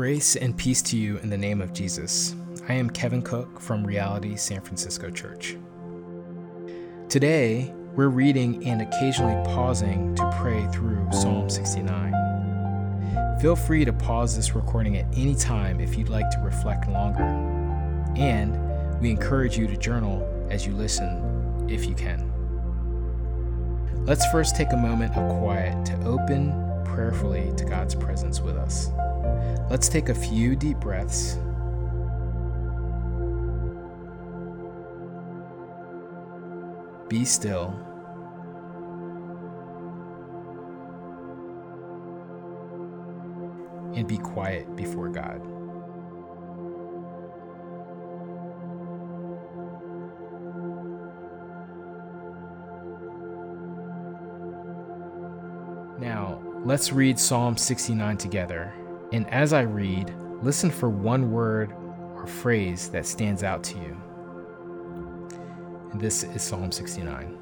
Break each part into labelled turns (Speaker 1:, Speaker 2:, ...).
Speaker 1: Grace and peace to you in the name of Jesus. I am Kevin Cook from Reality San Francisco Church. Today, we're reading and occasionally pausing to pray through Psalm 69. Feel free to pause this recording at any time if you'd like to reflect longer. And we encourage you to journal as you listen if you can. Let's first take a moment of quiet to open prayerfully to God's presence with us. Let's take a few deep breaths. Be still. And be quiet before God. Now, let's read Psalm 69 together. And as I read, listen for one word or phrase that stands out to you. And this is Psalm 69.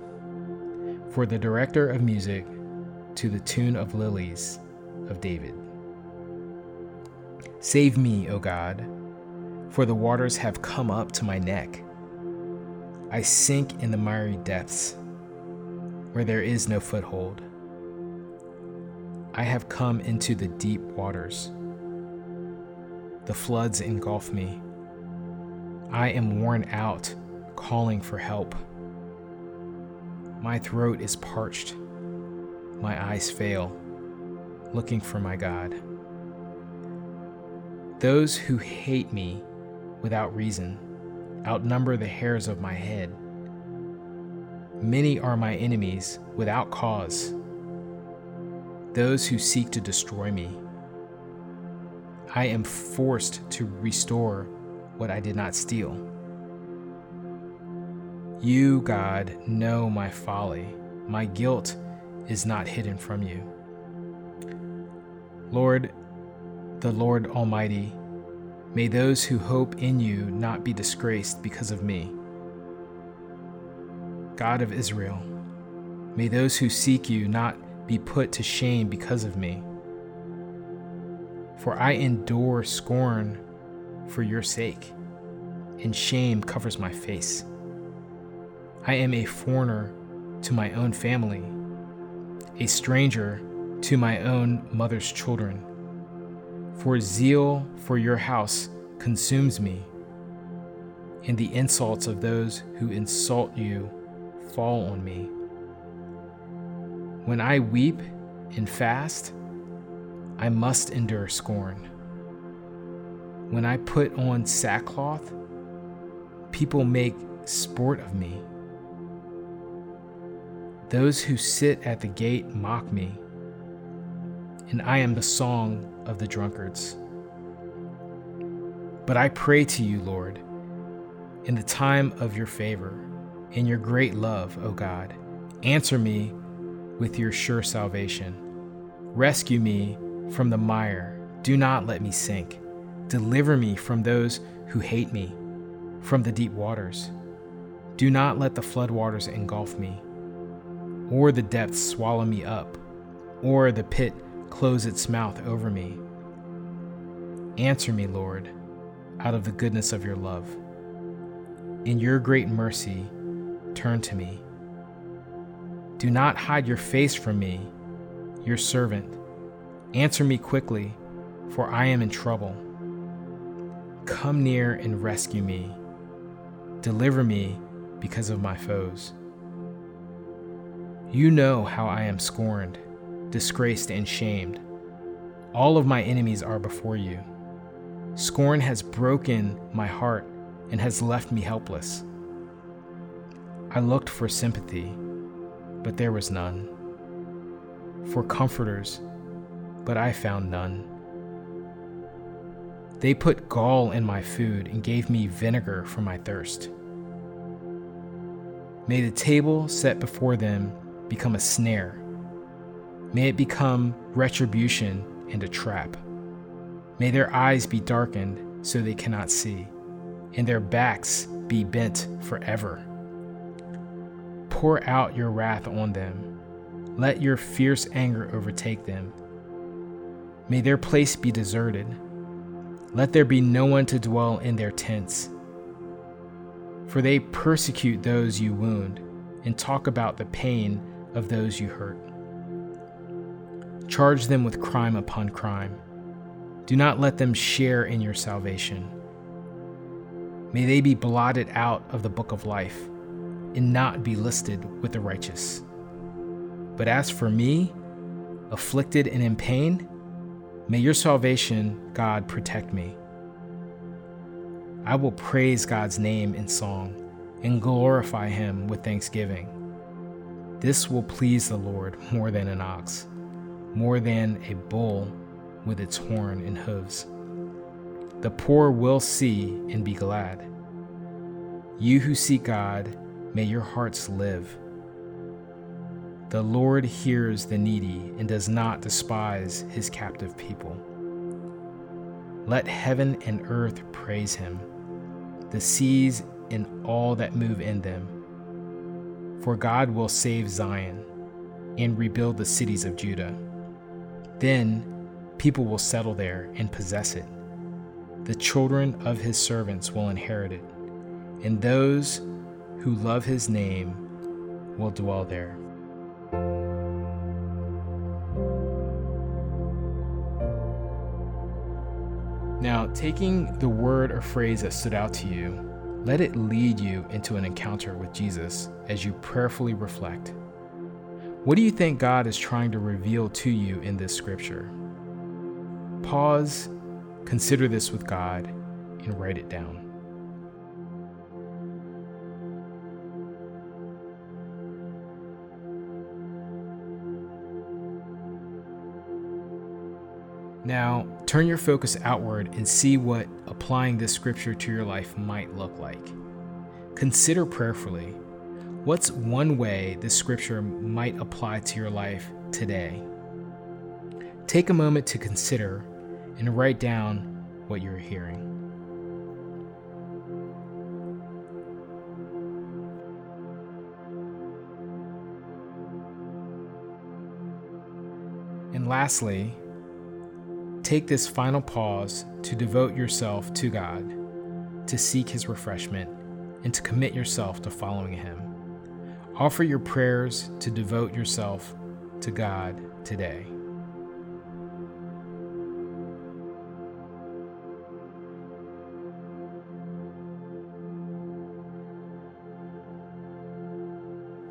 Speaker 1: For the director of music, to the tune of Lilies of David. Save me, O God, for the waters have come up to my neck. I sink in the miry depths, where there is no foothold. I have come into the deep waters. The floods engulf me. I am worn out, calling for help. My throat is parched. My eyes fail, looking for my God. Those who hate me without reason outnumber the hairs of my head. Many are my enemies without cause those who seek to destroy me. I am forced to restore what I did not steal. You, God, know my folly. My guilt is not hidden from you. Lord, the Lord Almighty, may those who hope in you not be disgraced because of me. God of Israel, may those who seek you not be put to shame because of me. For I endure scorn for your sake, and shame covers my face. I am a foreigner to my own family, a stranger to my own mother's children. For zeal for your house consumes me, and the insults of those who insult you fall on me. When I weep and fast, I must endure scorn. When I put on sackcloth, people make sport of me. Those who sit at the gate mock me, and I am the song of the drunkards. But I pray to you, Lord, in the time of your favor, in your great love, O God. Answer me with your sure salvation. Rescue me from the mire. Do not let me sink. Deliver me from those who hate me, from the deep waters. Do not let the floodwaters engulf me, or the depths swallow me up, or the pit close its mouth over me. Answer me, Lord, out of the goodness of your love. In your great mercy, turn to me. Do not hide your face from me, your servant. Answer me quickly, for I am in trouble. Come near and rescue me. Deliver me because of my foes. You know how I am scorned, disgraced, and shamed. All of my enemies are before you. Scorn has broken my heart and has left me helpless. I looked for sympathy but there was none. For comforters, but I found none. They put gall in my food and gave me vinegar for my thirst. May the table set before them become a snare. May it become retribution and a trap. May their eyes be darkened so they cannot see, and their backs be bent forever pour out your wrath on them. Let your fierce anger overtake them. May their place be deserted. Let there be no one to dwell in their tents. For they persecute those you wound and talk about the pain of those you hurt. Charge them with crime upon crime. Do not let them share in your salvation. May they be blotted out of the book of life and not be listed with the righteous. But as for me, afflicted and in pain, may your salvation, God, protect me. I will praise God's name in song and glorify him with thanksgiving. This will please the Lord more than an ox, more than a bull with its horn and hooves. The poor will see and be glad. You who seek God, may your hearts live. The Lord hears the needy and does not despise his captive people. Let heaven and earth praise him, the seas and all that move in them. For God will save Zion and rebuild the cities of Judah. Then people will settle there and possess it. The children of his servants will inherit it, and those who love his name will dwell there. Now, taking the word or phrase that stood out to you, let it lead you into an encounter with Jesus as you prayerfully reflect. What do you think God is trying to reveal to you in this scripture? Pause, consider this with God, and write it down. Now, turn your focus outward and see what applying this scripture to your life might look like. Consider prayerfully what's one way this scripture might apply to your life today. Take a moment to consider and write down what you're hearing. And lastly, Take this final pause to devote yourself to God, to seek His refreshment, and to commit yourself to following Him. Offer your prayers to devote yourself to God today.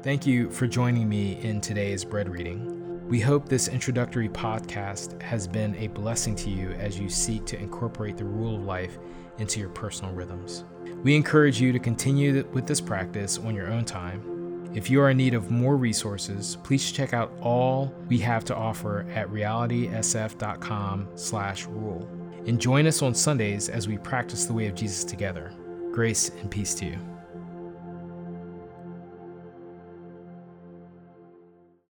Speaker 1: Thank you for joining me in today's bread reading. We hope this introductory podcast has been a blessing to you as you seek to incorporate the rule of life into your personal rhythms. We encourage you to continue with this practice on your own time. If you are in need of more resources, please check out all we have to offer at realitysf.com/rule. And join us on Sundays as we practice the way of Jesus together. Grace and peace to you.